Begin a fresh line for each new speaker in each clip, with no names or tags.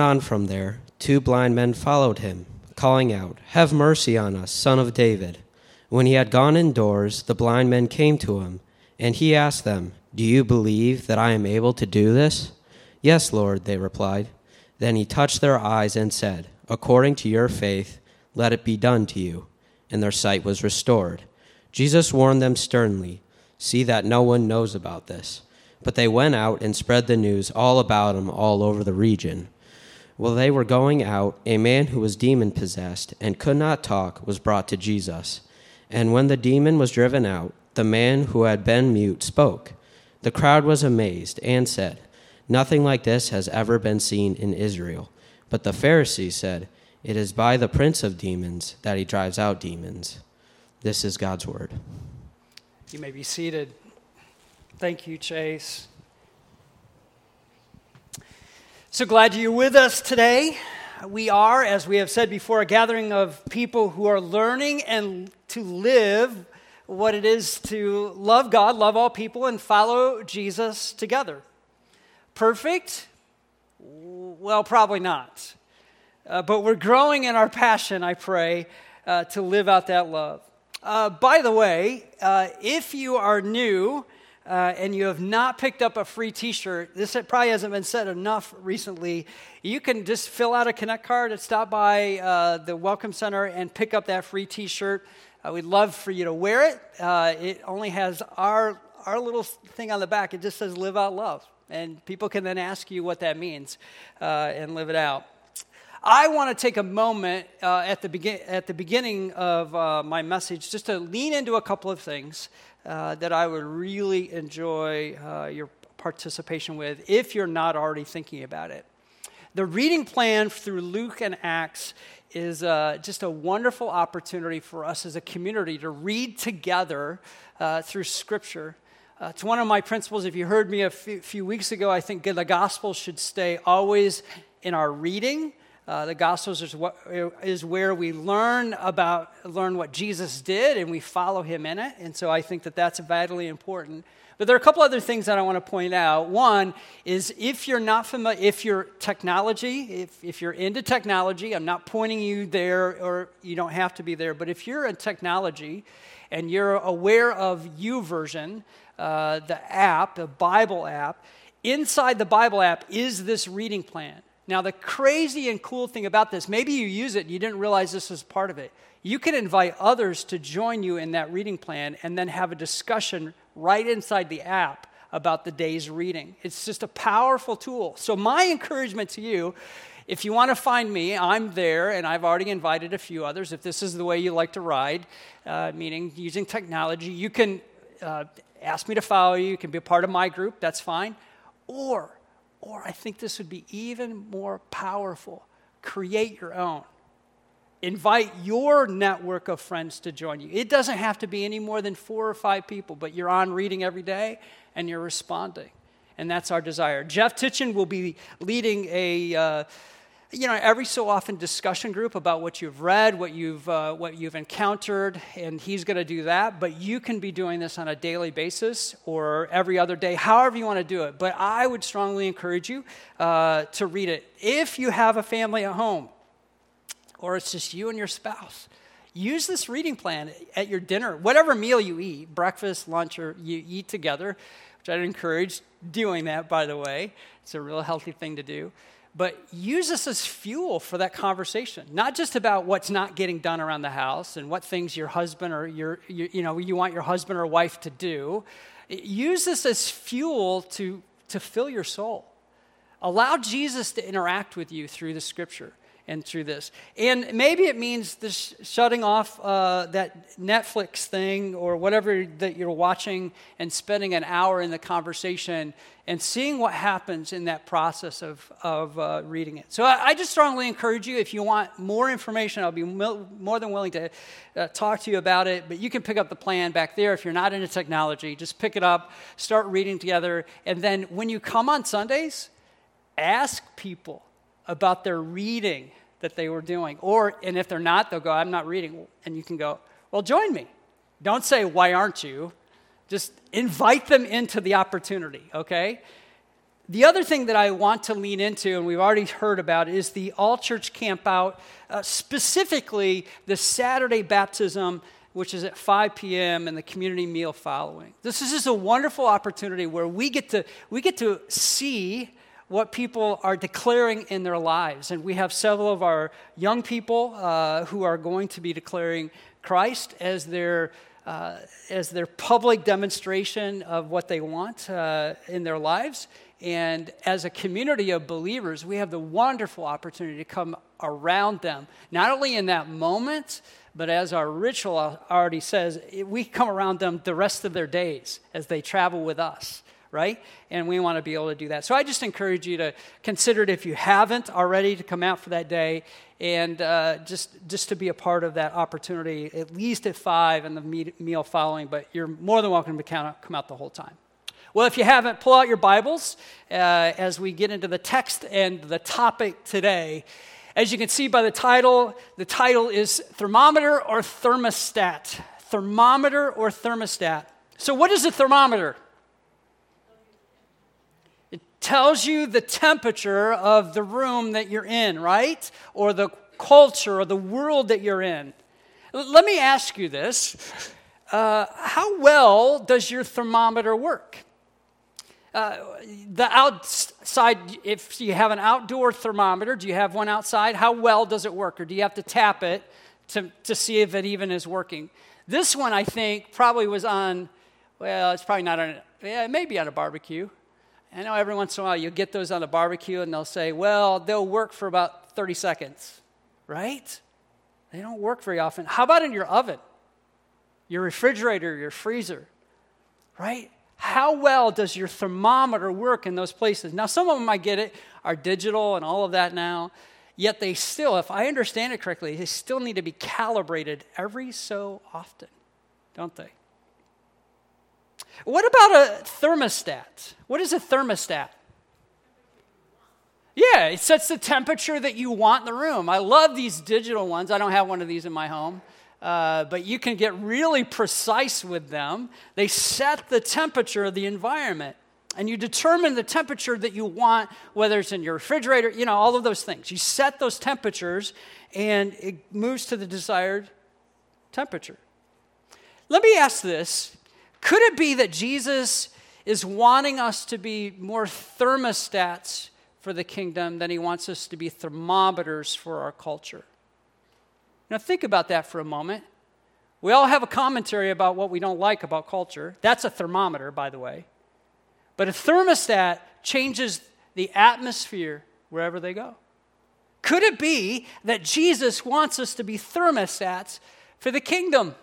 On from there, two blind men followed him, calling out, Have mercy on us, son of David. When he had gone indoors, the blind men came to him, and he asked them, Do you believe that I am able to do this? Yes, Lord, they replied. Then he touched their eyes and said, According to your faith, let it be done to you. And their sight was restored. Jesus warned them sternly, See that no one knows about this. But they went out and spread the news all about him all over the region. While they were going out, a man who was demon possessed and could not talk was brought to Jesus. And when the demon was driven out, the man who had been mute spoke. The crowd was amazed and said, Nothing like this has ever been seen in Israel. But the Pharisees said, It is by the prince of demons that he drives out demons. This is God's word.
You may be seated. Thank you, Chase. So glad you're with us today. We are, as we have said before, a gathering of people who are learning and to live what it is to love God, love all people, and follow Jesus together. Perfect? Well, probably not. Uh, but we're growing in our passion, I pray, uh, to live out that love. Uh, by the way, uh, if you are new, uh, and you have not picked up a free t shirt, this probably hasn't been said enough recently. You can just fill out a Connect card and stop by uh, the Welcome Center and pick up that free t shirt. Uh, we'd love for you to wear it. Uh, it only has our, our little thing on the back, it just says Live Out Love. And people can then ask you what that means uh, and live it out. I want to take a moment uh, at, the begin- at the beginning of uh, my message just to lean into a couple of things uh, that I would really enjoy uh, your participation with if you're not already thinking about it. The reading plan through Luke and Acts is uh, just a wonderful opportunity for us as a community to read together uh, through Scripture. Uh, it's one of my principles. If you heard me a few, few weeks ago, I think the gospel should stay always in our reading uh, the Gospels is, what, is where we learn about learn what Jesus did, and we follow Him in it. And so I think that that's vitally important. But there are a couple other things that I want to point out. One is if you're not familiar, if you're technology, if, if you're into technology, I'm not pointing you there, or you don't have to be there. But if you're in technology and you're aware of YouVersion, uh, the app, the Bible app, inside the Bible app is this reading plan. Now, the crazy and cool thing about this, maybe you use it and you didn't realize this was part of it. You can invite others to join you in that reading plan and then have a discussion right inside the app about the day's reading. It's just a powerful tool. So, my encouragement to you if you want to find me, I'm there, and I've already invited a few others. If this is the way you like to ride, uh, meaning using technology, you can uh, ask me to follow you. You can be a part of my group, that's fine. Or or I think this would be even more powerful create your own. Invite your network of friends to join you. It doesn't have to be any more than four or five people, but you're on reading every day and you're responding. And that's our desire. Jeff Titchen will be leading a. Uh, you know, every so often discussion group about what you've read, what you've, uh, what you've encountered, and he's going to do that. But you can be doing this on a daily basis or every other day, however you want to do it. But I would strongly encourage you uh, to read it. If you have a family at home, or it's just you and your spouse, use this reading plan at your dinner, whatever meal you eat, breakfast, lunch, or you eat together, which I'd encourage doing that, by the way. It's a real healthy thing to do but use this as fuel for that conversation. Not just about what's not getting done around the house and what things your husband or your you, you know you want your husband or wife to do. Use this as fuel to to fill your soul. Allow jesus to interact with you through the scripture and through this. And maybe it means this shutting off uh, that Netflix thing or whatever that you're watching and spending an hour in the conversation and seeing what happens in that process of, of uh, reading it. So I, I, just strongly encourage you, if you want more information, I'll be mil- more than willing to uh, talk to you about it. But you can pick up the plan back there if you're not into technology. Just pick it up, start reading together. And then when you come on Sundays, ask people about their reading that they were doing. Or, and if they're not, they'll go, I'm not reading. And you can go, well, join me. Don't say, why aren't you? Just invite them into the opportunity, okay? The other thing that I want to lean into, and we've already heard about, is the all church camp out, uh, specifically the Saturday baptism, which is at 5 p.m., and the community meal following. This is just a wonderful opportunity where we get to, we get to see what people are declaring in their lives. And we have several of our young people uh, who are going to be declaring Christ as their uh, as their public demonstration of what they want uh, in their lives. And as a community of believers, we have the wonderful opportunity to come around them, not only in that moment, but as our ritual already says, we come around them the rest of their days as they travel with us, right? And we want to be able to do that. So I just encourage you to consider it if you haven't already to come out for that day and uh, just, just to be a part of that opportunity, at least at five and the meal following, but you're more than welcome to come out the whole time. Well, if you haven't, pull out your Bibles uh, as we get into the text and the topic today. As you can see by the title, the title is Thermometer or Thermostat. Thermometer or Thermostat. So, what is a thermometer? Tells you the temperature of the room that you're in, right? Or the culture or the world that you're in. Let me ask you this uh, How well does your thermometer work? Uh, the outside, if you have an outdoor thermometer, do you have one outside? How well does it work? Or do you have to tap it to, to see if it even is working? This one, I think, probably was on, well, it's probably not on, yeah, it may be on a barbecue. I know every once in a while you'll get those on a barbecue and they'll say, well, they'll work for about 30 seconds, right? They don't work very often. How about in your oven, your refrigerator, your freezer, right? how well does your thermometer work in those places? Now, some of them I get it are digital and all of that now, yet they still, if I understand it correctly, they still need to be calibrated every so often, don't they? What about a thermostat? What is a thermostat? Yeah, it sets the temperature that you want in the room. I love these digital ones. I don't have one of these in my home. Uh, but you can get really precise with them. They set the temperature of the environment. And you determine the temperature that you want, whether it's in your refrigerator, you know, all of those things. You set those temperatures and it moves to the desired temperature. Let me ask this Could it be that Jesus is wanting us to be more thermostats for the kingdom than he wants us to be thermometers for our culture? Now, think about that for a moment. We all have a commentary about what we don't like about culture. That's a thermometer, by the way. But a thermostat changes the atmosphere wherever they go. Could it be that Jesus wants us to be thermostats for the kingdom?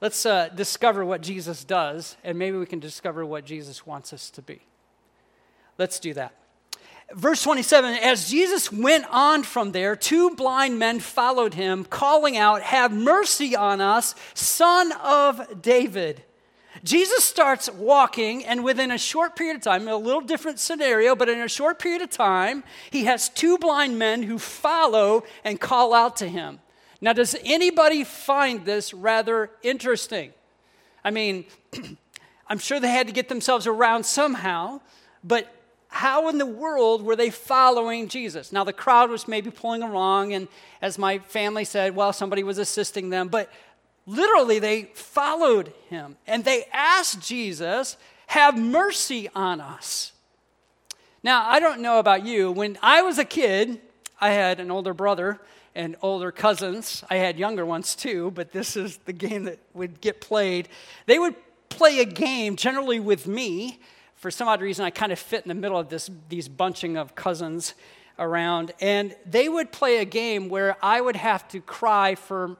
Let's uh, discover what Jesus does, and maybe we can discover what Jesus wants us to be. Let's do that. Verse 27 As Jesus went on from there, two blind men followed him, calling out, Have mercy on us, son of David. Jesus starts walking, and within a short period of time, a little different scenario, but in a short period of time, he has two blind men who follow and call out to him. Now, does anybody find this rather interesting? I mean, I'm sure they had to get themselves around somehow, but how in the world were they following Jesus? Now, the crowd was maybe pulling along, and as my family said, well, somebody was assisting them, but literally they followed him and they asked Jesus, Have mercy on us. Now, I don't know about you. When I was a kid, I had an older brother and older cousins. I had younger ones too, but this is the game that would get played. They would play a game generally with me for some odd reason, I kind of fit in the middle of this, these bunching of cousins around. And they would play a game where I would have to cry for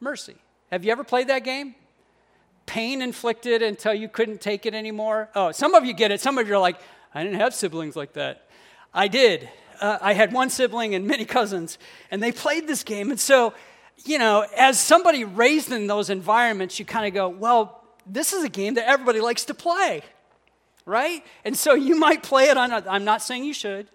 mercy. Have you ever played that game? Pain inflicted until you couldn't take it anymore. Oh, some of you get it. Some of you are like, I didn't have siblings like that. I did. Uh, I had one sibling and many cousins, and they played this game. And so, you know, as somebody raised in those environments, you kind of go, well, this is a game that everybody likes to play right? And so you might play it on, I'm not saying you should,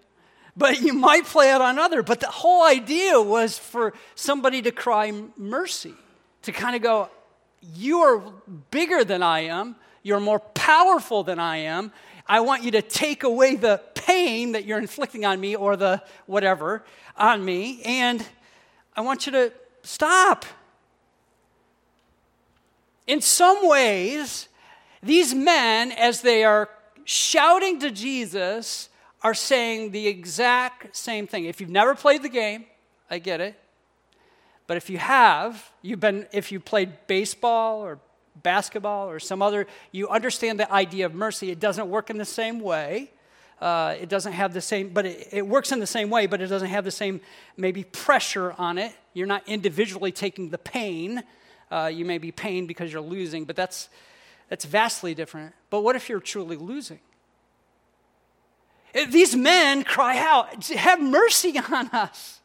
but you might play it on other. But the whole idea was for somebody to cry mercy, to kind of go, You are bigger than I am, you're more powerful than I am. I want you to take away the pain that you're inflicting on me or the whatever on me, and I want you to stop. In some ways, these men, as they are shouting to Jesus, are saying the exact same thing. If you've never played the game, I get it. But if you have, you've been, if you played baseball or basketball or some other, you understand the idea of mercy. It doesn't work in the same way. Uh, it doesn't have the same, but it, it works in the same way, but it doesn't have the same maybe pressure on it. You're not individually taking the pain. Uh, you may be pained because you're losing, but that's, that's vastly different. But what if you're truly losing? These men cry out, Have mercy on us.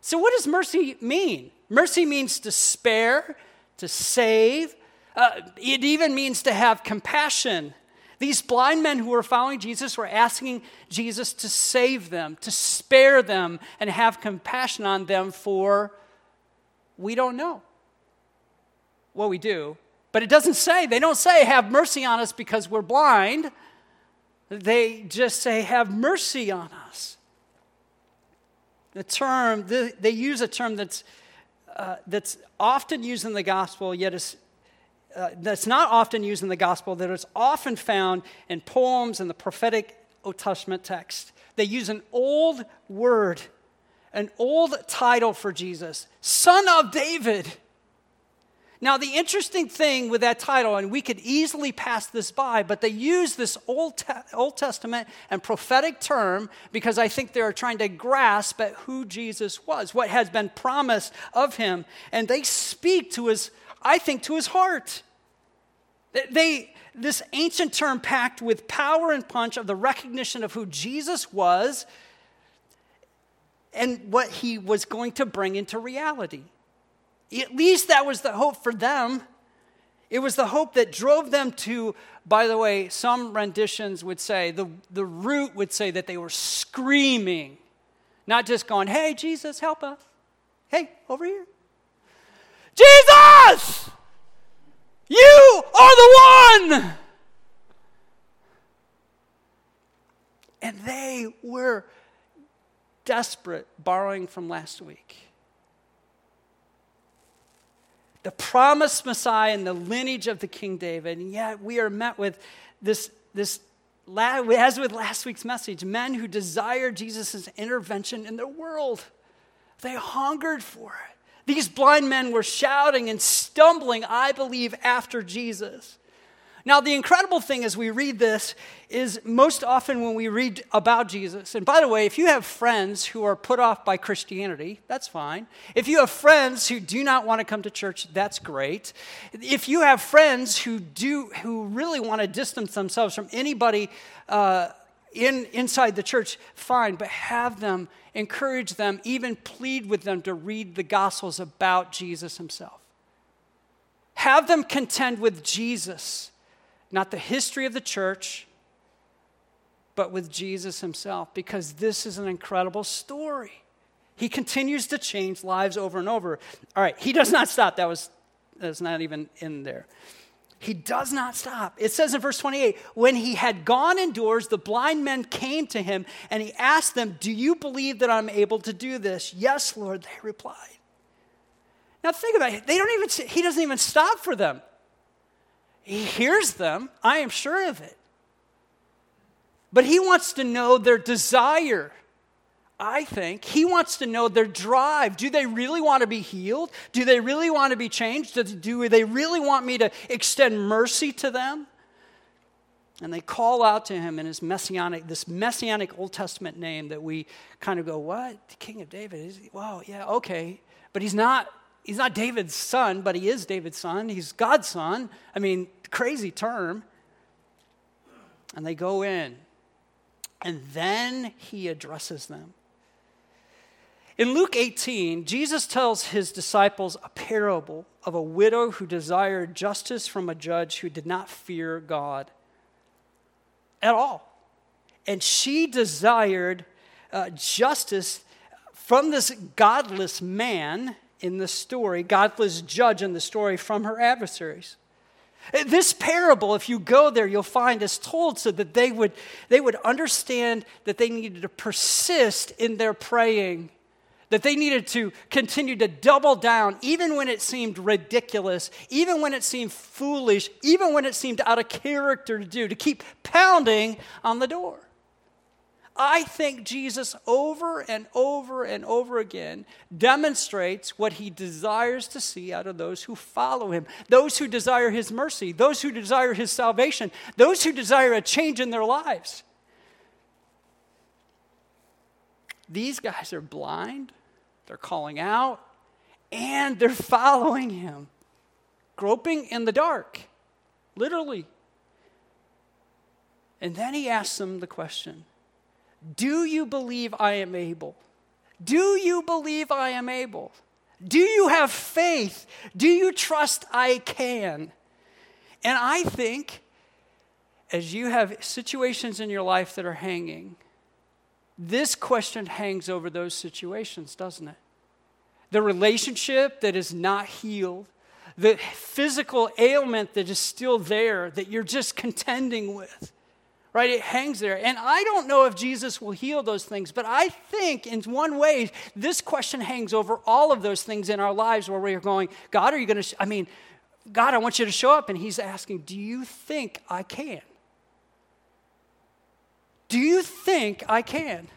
So, what does mercy mean? Mercy means to spare, to save. Uh, it even means to have compassion. These blind men who were following Jesus were asking Jesus to save them, to spare them, and have compassion on them for we don't know. Well, we do, but it doesn't say, they don't say, have mercy on us because we're blind. They just say, have mercy on us. The term, they use a term that's, uh, that's often used in the gospel, yet is, uh, that's not often used in the gospel, that is often found in poems and the prophetic Old Testament text. They use an old word, an old title for Jesus, Son of David. Now, the interesting thing with that title, and we could easily pass this by, but they use this Old, Te- Old Testament and prophetic term because I think they're trying to grasp at who Jesus was, what has been promised of him. And they speak to his, I think, to his heart. They, this ancient term packed with power and punch of the recognition of who Jesus was and what he was going to bring into reality. At least that was the hope for them. It was the hope that drove them to, by the way, some renditions would say, the, the root would say that they were screaming, not just going, hey, Jesus, help us. Hey, over here. Jesus! You are the one! And they were desperate, borrowing from last week the promised Messiah and the lineage of the King David. And yet we are met with this, this as with last week's message, men who desire Jesus' intervention in their world. They hungered for it. These blind men were shouting and stumbling, I believe, after Jesus. Now, the incredible thing as we read this is most often when we read about Jesus, and by the way, if you have friends who are put off by Christianity, that's fine. If you have friends who do not want to come to church, that's great. If you have friends who do, who really want to distance themselves from anybody uh, in, inside the church, fine, but have them, encourage them, even plead with them to read the Gospels about Jesus himself. Have them contend with Jesus not the history of the church, but with Jesus himself, because this is an incredible story. He continues to change lives over and over. All right, he does not stop. That was that's not even in there. He does not stop. It says in verse 28 when he had gone indoors, the blind men came to him and he asked them, Do you believe that I'm able to do this? Yes, Lord, they replied. Now think about it. They don't even, he doesn't even stop for them. He hears them, I am sure of it. But he wants to know their desire. I think he wants to know their drive. Do they really want to be healed? Do they really want to be changed? Do they really want me to extend mercy to them? And they call out to him in his messianic, this messianic Old Testament name that we kind of go, what? The King of David? Is he? Wow, yeah, okay. But he's not he's not David's son, but he is David's son. He's God's son. I mean, crazy term. And they go in, and then he addresses them. In Luke 18, Jesus tells his disciples a parable of a widow who desired justice from a judge who did not fear God at all. And she desired uh, justice from this godless man in the story, godless judge in the story from her adversaries. This parable, if you go there, you'll find is told so that they would, they would understand that they needed to persist in their praying, that they needed to continue to double down, even when it seemed ridiculous, even when it seemed foolish, even when it seemed out of character to do, to keep pounding on the door. I think Jesus over and over and over again demonstrates what he desires to see out of those who follow him, those who desire his mercy, those who desire his salvation, those who desire a change in their lives. These guys are blind, they're calling out, and they're following him, groping in the dark, literally. And then he asks them the question do you believe I am able? Do you believe I am able? Do you have faith? Do you trust I can? And I think as you have situations in your life that are hanging, this question hangs over those situations, doesn't it? The relationship that is not healed, the physical ailment that is still there that you're just contending with right? It hangs there. And I don't know if Jesus will heal those things, but I think in one way, this question hangs over all of those things in our lives where we're going, God, are you going to? I mean, God, I want you to show up. And He's asking, Do you think I can? Do you think I can?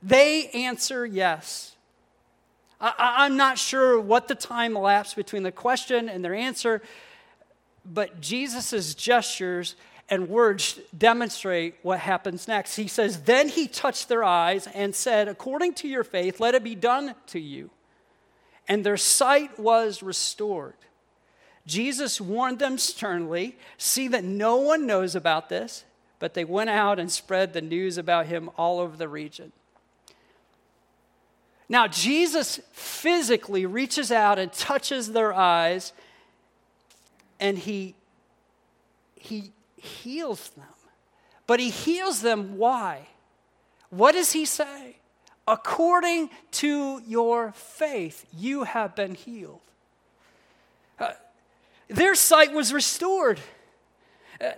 They answer yes. I, am not sure what the time elapsed between the question and their answer, but Jesus' gestures and words demonstrate what happens next. He says, Then he touched their eyes and said, According to your faith, let it be done to you. And their sight was restored. Jesus warned them sternly See that no one knows about this, but they went out and spread the news about him all over the region. Now, Jesus physically reaches out and touches their eyes, and he, he heals them. But he heals them why? What does he say? According to your faith, you have been healed. Uh, their sight was restored. Uh,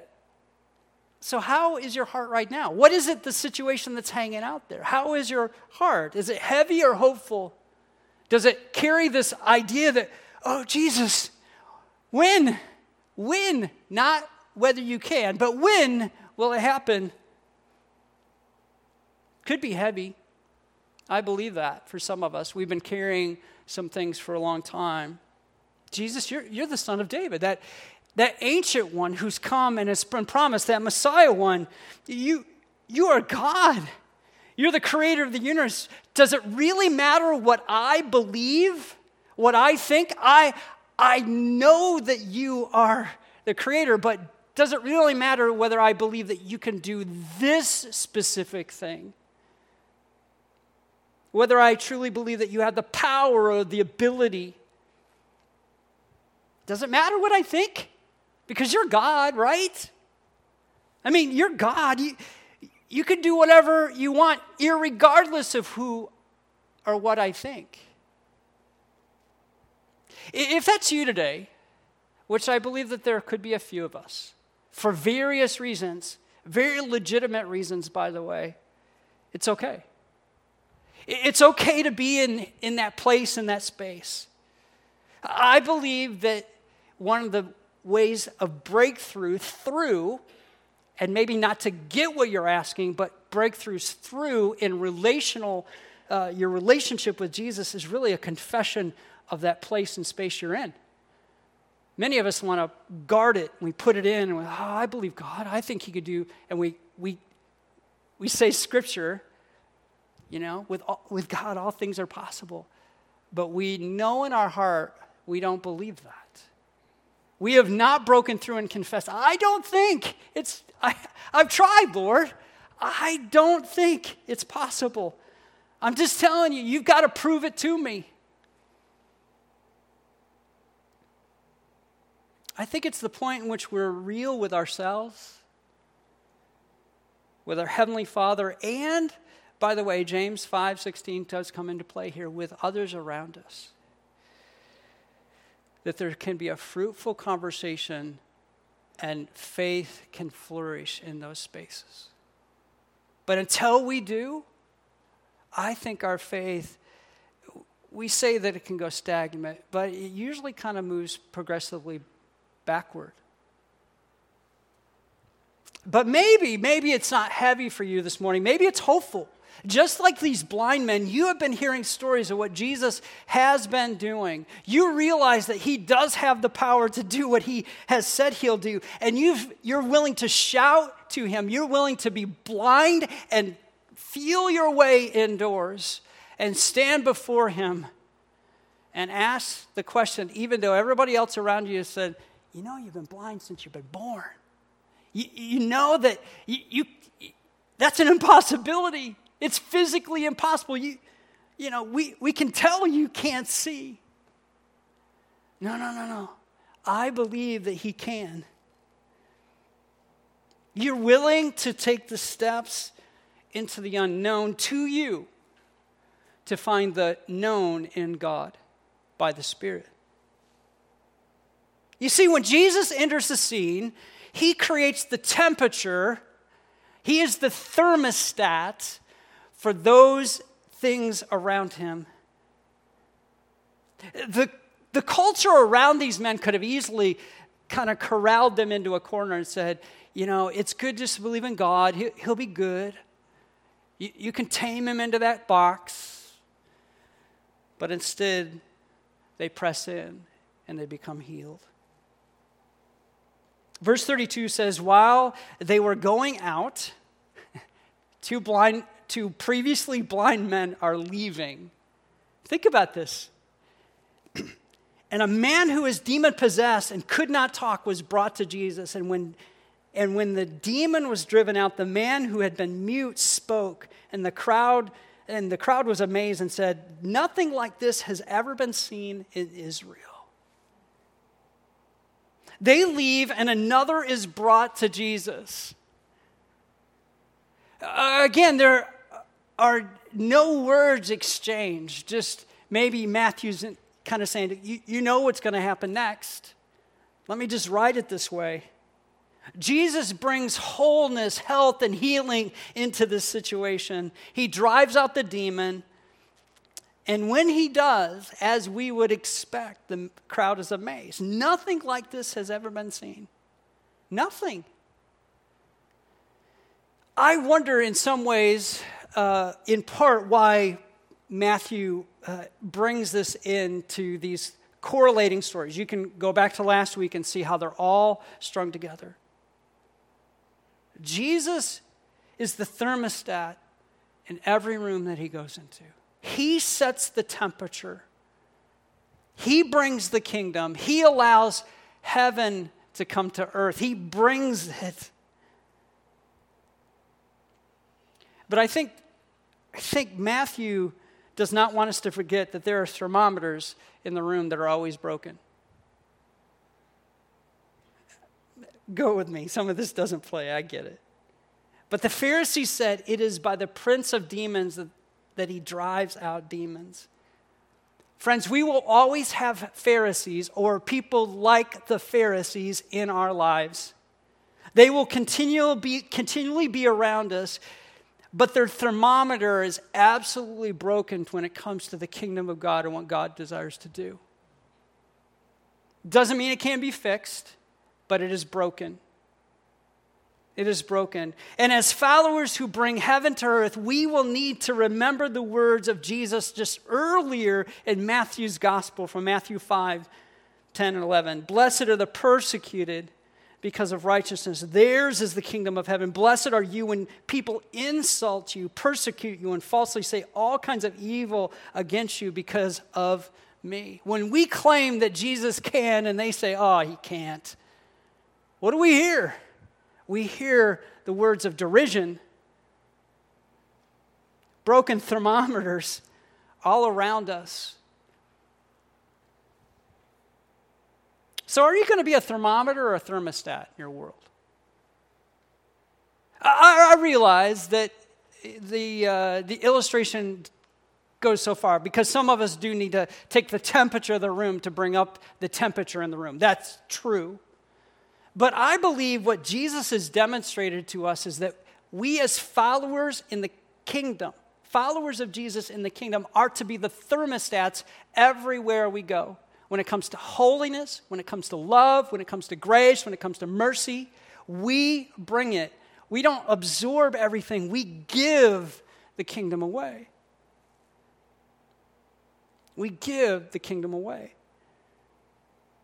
so, how is your heart right now? What is it, the situation that's hanging out there? How is your heart? Is it heavy or hopeful? Does it carry this idea that, oh, Jesus, when? When? Not whether you can, but when will it happen? Could be heavy. I believe that for some of us. We've been carrying some things for a long time. Jesus, you're, you're the son of David, that, that ancient one who's come and has been promised, that Messiah one. You, you are God. You're the creator of the universe. Does it really matter what I believe, what I think? I, I know that you are the creator, but does it really matter whether I believe that you can do this specific thing? Whether I truly believe that you have the power or the ability? Does it matter what I think? Because you're God, right? I mean, you're God. You, you can do whatever you want, regardless of who or what I think. If that's you today, which I believe that there could be a few of us, for various reasons, very legitimate reasons, by the way, it's okay. It's okay to be in, in that place, in that space. I believe that one of the ways of breakthrough through, and maybe not to get what you're asking, but breakthroughs through in relational, uh, your relationship with Jesus is really a confession of that place and space you're in. Many of us want to guard it. We put it in, and we, oh, I believe God. I think He could do. And we, we, we say Scripture, you know, with, all, with God, all things are possible. But we know in our heart we don't believe that. We have not broken through and confessed. I don't think it's, I, I've tried, Lord. I don't think it's possible. I'm just telling you, you've got to prove it to me. I think it's the point in which we're real with ourselves, with our Heavenly Father, and by the way, James 5:16 does come into play here with others around us. That there can be a fruitful conversation and faith can flourish in those spaces. But until we do, I think our faith, we say that it can go stagnant, but it usually kind of moves progressively backward. But maybe, maybe it's not heavy for you this morning. Maybe it's hopeful. Just like these blind men, you have been hearing stories of what Jesus has been doing. You realize that he does have the power to do what he has said he'll do, and you you're willing to shout to him. You're willing to be blind and feel your way indoors and stand before him and ask the question, even though everybody else around you has said, You know, you've been blind since you've been born. You, you know that you, you that's an impossibility. It's physically impossible. You, you know, we, we can tell you can't see. No, no, no, no. I believe that He can. You're willing to take the steps into the unknown to you to find the known in God by the Spirit. You see, when Jesus enters the scene, he creates the temperature, he is the thermostat for those things around him. The, the culture around these men could have easily kind of corralled them into a corner and said, you know, it's good just to believe in God, he, will be good. You, you can tame him into that box. But instead, they press in and they become healed. Verse 32 says, While they were going out, two blind two previously blind men are leaving. Think about this. and a man who was demon possessed and could not talk was brought to Jesus. And when, and when the demon was driven out, the man who had been mute spoke, and the crowd and the crowd was amazed and said, Nothing like this has ever been seen in Israel. They leave, and another is brought to Jesus. Uh, again, there are no words exchanged, just maybe Matthew's kind of saying, you, you know what's going to happen next. Let me just write it this way. Jesus brings wholeness, health, and healing into this situation. He drives out the demon. And when he does, as we would expect, the crowd is amazed. Nothing like this has ever been seen. Nothing. I wonder in some ways uh, in part why Matthew uh, brings this into these correlating stories. You can go back to last week and see how they're all strung together. Jesus is the thermostat in every room that he goes into. He sets the temperature. He brings the kingdom. He allows heaven to come to earth. He brings it. But I think, I think Matthew does not want us to forget that there are thermometers in the room that are always broken. Go with me. Some of this doesn't play, I get it. But the Pharisees said it is by the prince of demons that, that he drives out demons. Friends, we will always have Pharisees or people like the Pharisees in our lives. They will continually be, continually be around us but their thermometer is absolutely broken when it comes to the kingdom of God and what God desires to do. Doesn't mean it can't be fixed, but it is broken. It is broken. And as followers who bring heaven to earth, we will need to remember the words of Jesus just earlier in Matthew's gospel from Matthew 5 10 and 11. Blessed are the persecuted because of righteousness. Theirs is the kingdom of heaven. Blessed are you when people insult you, persecute you, and falsely say all kinds of evil against you because of me. When we claim that Jesus can and they say, oh, he can't, what do we hear? We hear the words of derision, broken thermometers all around us. So, are you going to be a thermometer or a thermostat in your world? I, I realize that the, uh, the illustration goes so far because some of us do need to take the temperature of the room to bring up the temperature in the room. That's true. But I believe what Jesus has demonstrated to us is that we, as followers in the kingdom, followers of Jesus in the kingdom, are to be the thermostats everywhere we go. When it comes to holiness, when it comes to love, when it comes to grace, when it comes to mercy, we bring it. We don't absorb everything, we give the kingdom away. We give the kingdom away.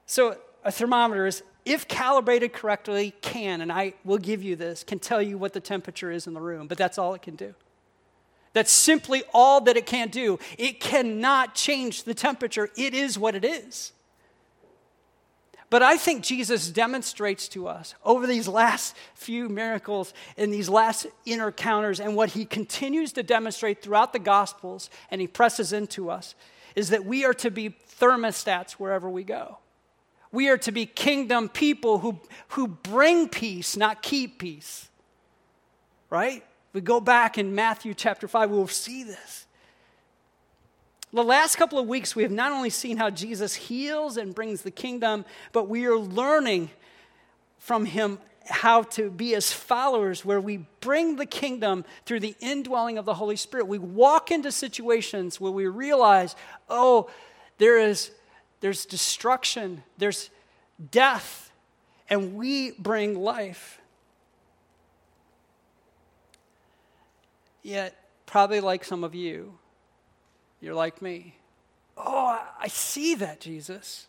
So, a thermometer is if calibrated correctly, can, and I will give you this, can tell you what the temperature is in the room, but that's all it can do. That's simply all that it can do. It cannot change the temperature, it is what it is. But I think Jesus demonstrates to us over these last few miracles and these last encounters, and what he continues to demonstrate throughout the Gospels and he presses into us is that we are to be thermostats wherever we go. We are to be kingdom people who, who bring peace, not keep peace. Right? We go back in Matthew chapter 5, we'll see this. The last couple of weeks, we have not only seen how Jesus heals and brings the kingdom, but we are learning from him how to be as followers where we bring the kingdom through the indwelling of the Holy Spirit. We walk into situations where we realize, oh, there is there's destruction, there's death, and we bring life. Yet, probably like some of you, you're like me. Oh, I see that, Jesus.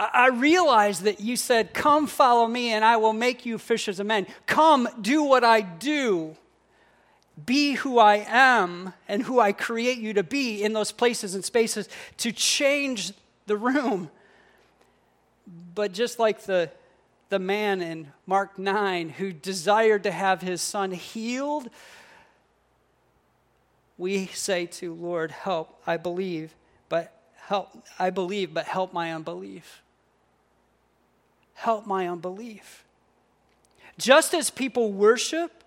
I realize that you said, Come follow me, and I will make you fishers of men. Come, do what I do. Be who I am and who I create you to be in those places and spaces to change the room. But just like the, the man in Mark 9 who desired to have his son healed, we say to Lord, help, I believe, but help, I believe, but help my unbelief. Help my unbelief. Just as people worship,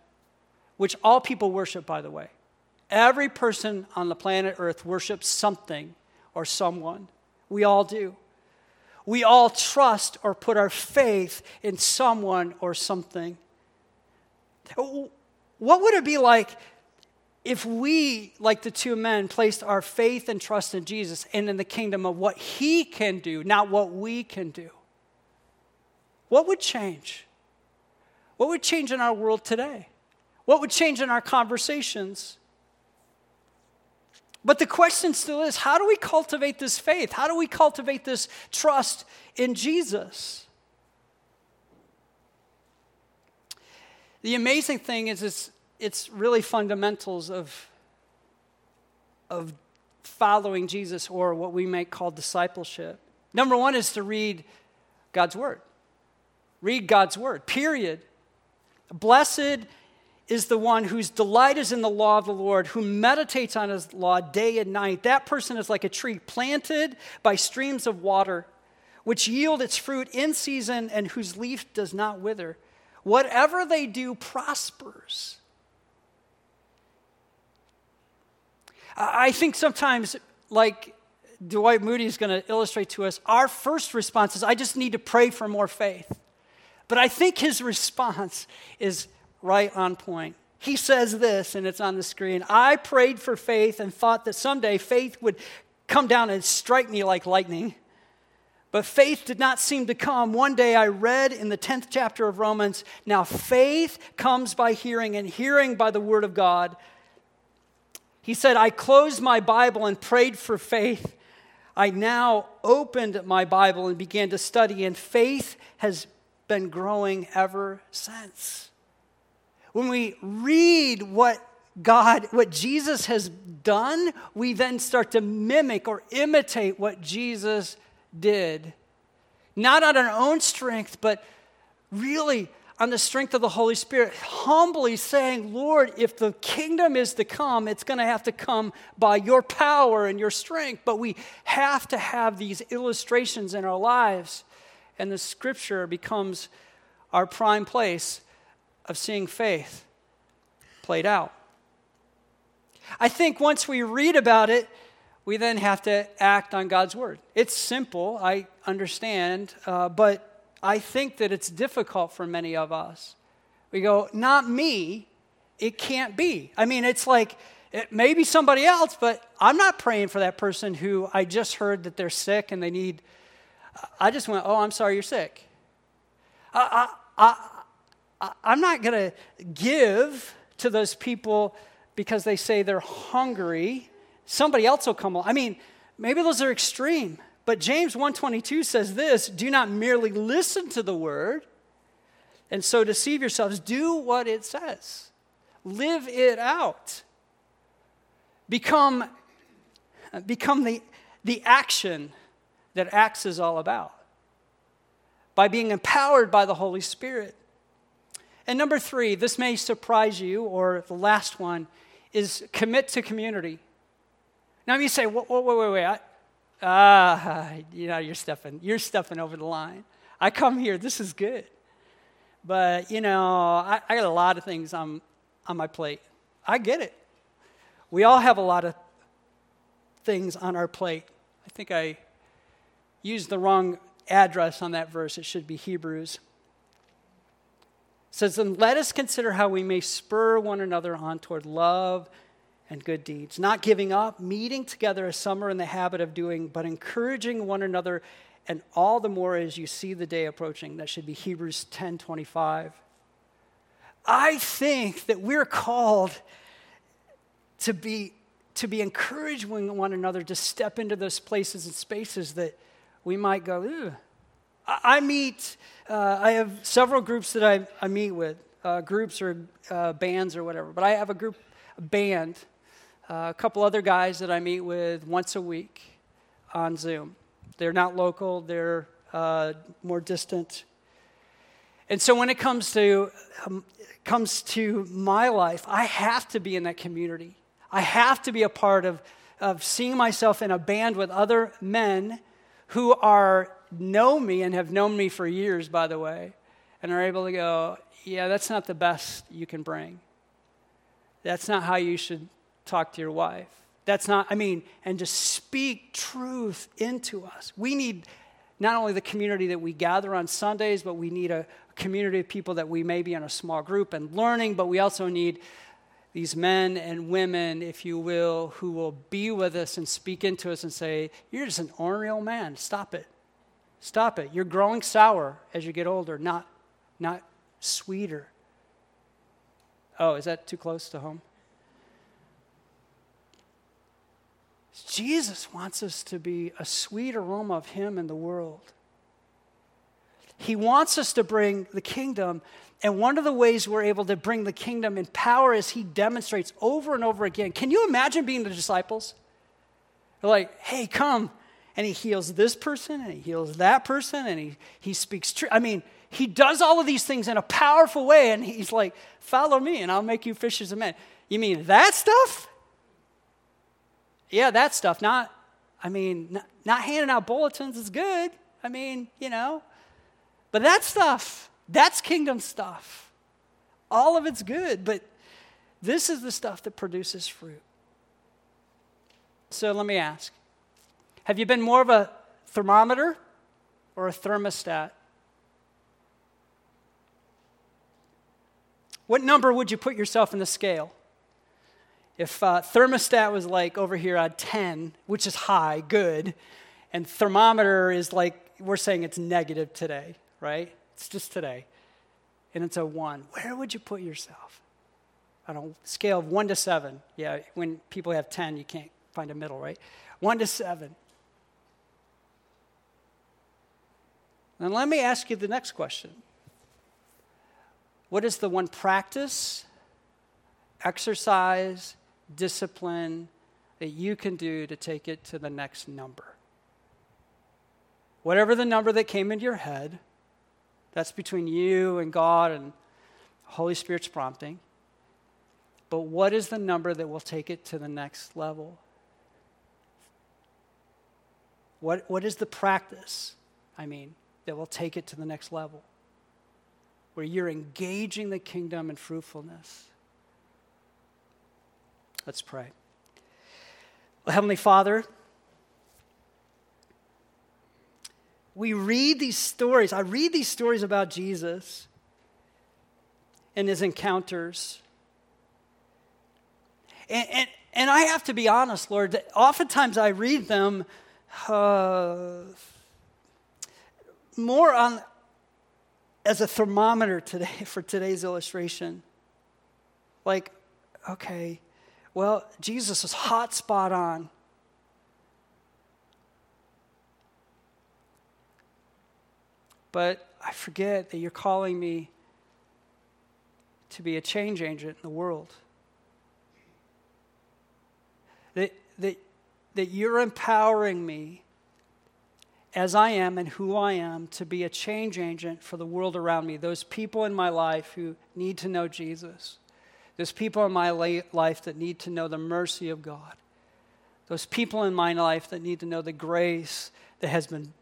which all people worship, by the way, every person on the planet Earth worships something or someone. We all do. We all trust or put our faith in someone or something. What would it be like if we, like the two men, placed our faith and trust in Jesus and in the kingdom of what he can do, not what we can do? What would change? What would change in our world today? What would change in our conversations? But the question still is how do we cultivate this faith? How do we cultivate this trust in Jesus? The amazing thing is, it's, it's really fundamentals of, of following Jesus or what we might call discipleship. Number one is to read God's Word. Read God's Word, period. Blessed is the one whose delight is in the law of the Lord, who meditates on his law day and night. That person is like a tree planted by streams of water, which yield its fruit in season and whose leaf does not wither. Whatever they do prospers. I think sometimes, like Dwight Moody is going to illustrate to us, our first response is, I just need to pray for more faith. But I think his response is, right on point. He says this, and it's on the screen I prayed for faith and thought that someday faith would come down and strike me like lightning. But faith did not seem to come. One day I read in the 10th chapter of Romans now faith comes by hearing, and hearing by the word of God. He said, I closed my Bible and prayed for faith. I now opened my Bible and began to study, and faith has been growing ever since when we read what God, what Jesus has done, we then start to mimic or imitate what Jesus did. Not on our own strength, but really on the strength of the Holy Spirit, humbly saying, Lord, if the kingdom is to come, it's going to have to come by your power and your strength. But we have to have these illustrations in our lives, and the scripture becomes our prime place of seeing faith played out. I think once we read about it, we then have to act on God's word. It's simple, I understand, uh, but I think that it's difficult for many of us. We go, not me, it can't be. I mean, it's like it may be somebody else, but I'm not praying for that person who I just heard that they're sick and they need. I just went, oh, I'm sorry you're sick. I, I, I, I'm not going to give to those people because they say they're hungry. Somebody else will come along. I mean, maybe those are extreme. But James 1:22 says this, do not merely listen to the word and so deceive yourselves. Do what it says. Live it out. Become, become the, the action that Acts is all about by being empowered by the Holy Spirit. And number three, this may surprise you, or the last one, is commit to community. Now you say, wait, wait, wait, wait. Ah, you know, you're stepping, you're stepping over the line. I come here, this is good. But, you know, I, I got a lot of things on, on my plate. I get it. We all have a lot of things on our plate. I think I used the wrong address on that verse. It should be Hebrews. It says, Then let us consider how we may spur one another on toward love and good deeds, not giving up, meeting together as some are in the habit of doing, but encouraging one another, and all the more as you see the day approaching. That should be Hebrews 10 25. I think that we're called to be, to be encouraging one another to step into those places and spaces that we might go. I meet, uh, I have several groups that I, I meet with, uh, groups or uh, bands or whatever, but I have a group, a band, uh, a couple other guys that I meet with once a week on Zoom. They're not local, they're uh, more distant. And so when it comes to, um, comes to my life, I have to be in that community. I have to be a part of, of seeing myself in a band with other men who are know me and have known me for years, by the way, and are able to go, yeah, that's not the best you can bring. That's not how you should talk to your wife. That's not, I mean, and just speak truth into us. We need not only the community that we gather on Sundays, but we need a community of people that we may be in a small group and learning, but we also need these men and women, if you will, who will be with us and speak into us and say, You're just an ornery old man. Stop it. Stop it. You're growing sour as you get older, not, not sweeter. Oh, is that too close to home? Jesus wants us to be a sweet aroma of Him in the world. He wants us to bring the kingdom and one of the ways we're able to bring the kingdom in power is he demonstrates over and over again. Can you imagine being the disciples? They're like, hey, come. And he heals this person and he heals that person and he, he speaks truth. I mean, he does all of these things in a powerful way and he's like, follow me and I'll make you fishers of men. You mean that stuff? Yeah, that stuff. Not, I mean, not, not handing out bulletins is good. I mean, you know, but that stuff, that's kingdom stuff. All of it's good, but this is the stuff that produces fruit. So let me ask Have you been more of a thermometer or a thermostat? What number would you put yourself in the scale? If uh, thermostat was like over here at 10, which is high, good, and thermometer is like, we're saying it's negative today, right? It's just today. And it's a one. Where would you put yourself? On a scale of one to seven. Yeah, when people have 10, you can't find a middle, right? One to seven. And let me ask you the next question What is the one practice, exercise, discipline that you can do to take it to the next number? Whatever the number that came into your head, that's between you and God and Holy Spirit's prompting. But what is the number that will take it to the next level? What, what is the practice, I mean, that will take it to the next level? Where you're engaging the kingdom in fruitfulness. Let's pray. Well, Heavenly Father, we read these stories. I read these stories about Jesus and his encounters. And, and, and I have to be honest, Lord, that oftentimes I read them uh, more on as a thermometer today for today's illustration. Like, okay, well, Jesus is hot spot on. But I forget that you're calling me to be a change agent in the world. That, that, that you're empowering me as I am and who I am to be a change agent for the world around me, those people in my life who need to know Jesus, those people in my life that need to know the mercy of God, those people in my life that need to know the grace that has been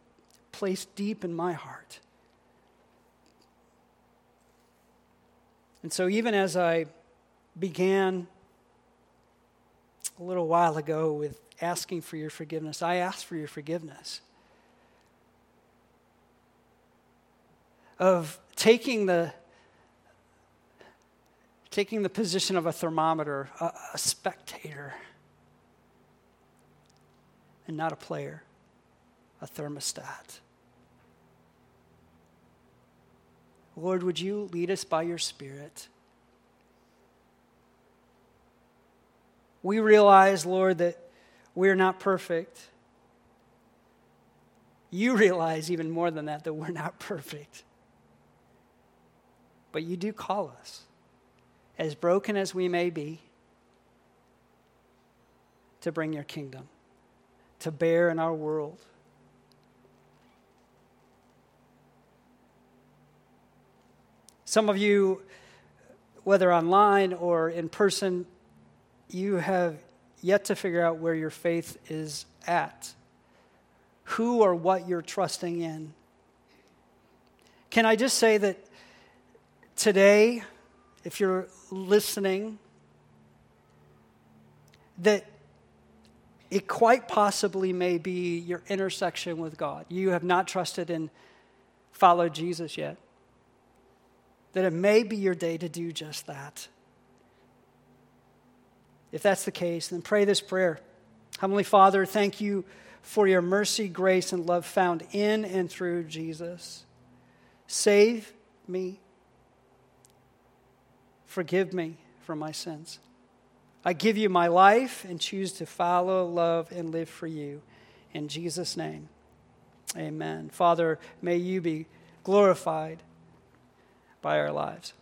placed deep in my heart. And so, even as I began a little while ago with asking for your forgiveness, I ask for your forgiveness. Of taking the taking the position of a thermometer, a, a spectator, and not a player, a thermostat. Lord, would you lead us by your Spirit? We realize, Lord, that we're not perfect. You realize even more than that that we're not perfect. But you do call us, as broken as we may be, to bring your kingdom, to bear in our world. Some of you, whether online or in person, you have yet to figure out where your faith is at, who or what you're trusting in. Can I just say that today, if you're listening, that it quite possibly may be your intersection with God. You have not trusted and followed Jesus yet that it may be your day to do just that. If that's the case, then pray this prayer Heavenly Father, thank you for your mercy, grace, and love found in and through Jesus. Save me. Forgive me for my sins. I give you my life and choose to follow, love, and live for you. In Jesus' name, amen. Father, may you be glorified by our lives.